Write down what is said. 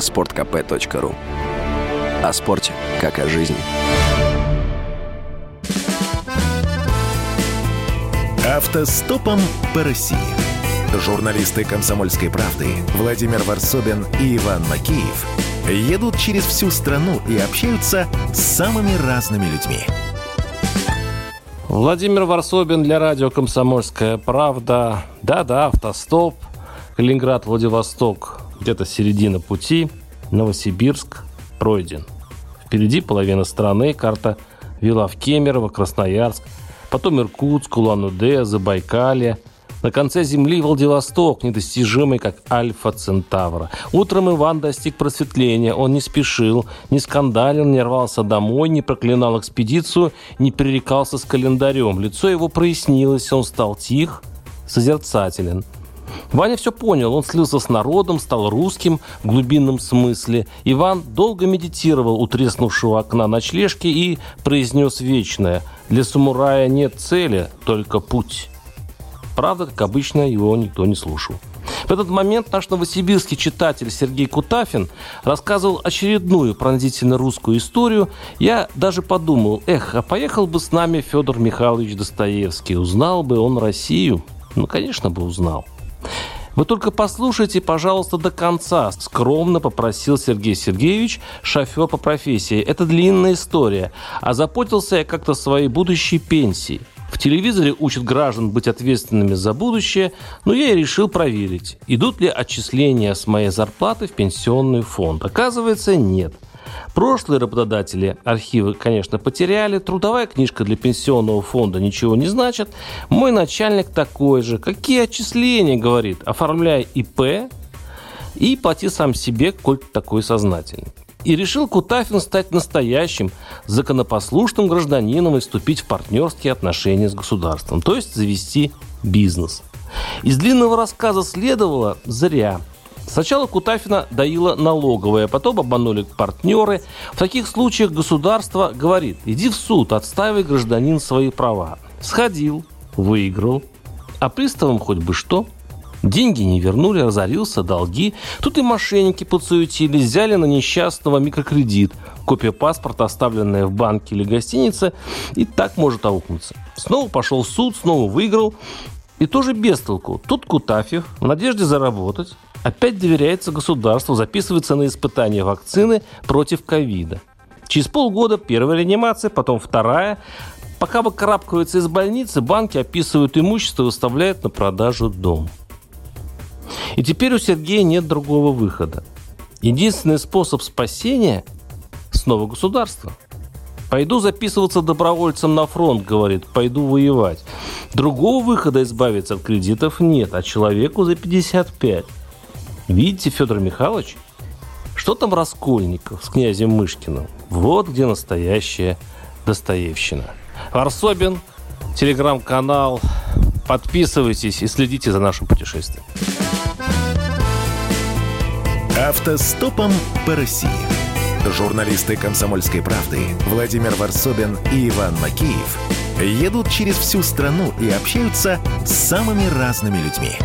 sportkp.ru О спорте, как о жизни. Автостопом по России. Журналисты «Комсомольской правды» Владимир Варсобин и Иван Макеев едут через всю страну и общаются с самыми разными людьми. Владимир Варсобин для радио «Комсомольская правда». Да-да, автостоп. Калининград, Владивосток. Где-то середина пути. Новосибирск пройден. Впереди половина страны. Карта вела в Кемерово, Красноярск. Потом Иркутск, Улан-Удэ, Забайкалье – на конце Земли Владивосток, недостижимый, как Альфа Центавра. Утром Иван достиг просветления. Он не спешил, не скандалил, не рвался домой, не проклинал экспедицию, не пререкался с календарем. Лицо его прояснилось, он стал тих, созерцателен. Ваня все понял, он слился с народом, стал русским в глубинном смысле. Иван долго медитировал у треснувшего окна ночлежки и произнес вечное «Для самурая нет цели, только путь». Правда, как обычно, его никто не слушал. В этот момент наш новосибирский читатель Сергей Кутафин рассказывал очередную пронзительно русскую историю. Я даже подумал, эх, а поехал бы с нами Федор Михайлович Достоевский, узнал бы он Россию. Ну, конечно бы узнал. Вы только послушайте, пожалуйста, до конца. Скромно попросил Сергей Сергеевич, шофер по профессии. Это длинная история. А заботился я как-то своей будущей пенсии. В телевизоре учат граждан быть ответственными за будущее, но я и решил проверить, идут ли отчисления с моей зарплаты в пенсионный фонд. Оказывается, нет. Прошлые работодатели архивы, конечно, потеряли. Трудовая книжка для пенсионного фонда ничего не значит. Мой начальник такой же. Какие отчисления, говорит, оформляй ИП и плати сам себе, коль такой сознательный. И решил Кутафин стать настоящим законопослушным гражданином и вступить в партнерские отношения с государством, то есть завести бизнес. Из длинного рассказа следовало зря. Сначала Кутафина доила налоговая, потом обманули партнеры. В таких случаях государство говорит, иди в суд, отстави гражданин свои права. Сходил, выиграл, а приставам хоть бы что – Деньги не вернули, разорился, долги. Тут и мошенники подсуетились, взяли на несчастного микрокредит. Копия паспорта, оставленная в банке или гостинице, и так может аукнуться. Снова пошел в суд, снова выиграл. И тоже без толку. Тут Кутафьев в надежде заработать опять доверяется государству, записывается на испытания вакцины против ковида. Через полгода первая реанимация, потом вторая. Пока выкарабкивается из больницы, банки описывают имущество и выставляют на продажу дом. И теперь у Сергея нет другого выхода. Единственный способ спасения – снова государство. Пойду записываться добровольцем на фронт, говорит, пойду воевать. Другого выхода избавиться от кредитов нет, а человеку за 55. Видите, Федор Михайлович, что там Раскольников с князем Мышкиным? Вот где настоящая Достоевщина. Арсобин, телеграм-канал. Подписывайтесь и следите за нашим путешествием. Автостопом по России. Журналисты «Комсомольской правды» Владимир Варсобин и Иван Макеев едут через всю страну и общаются с самыми разными людьми –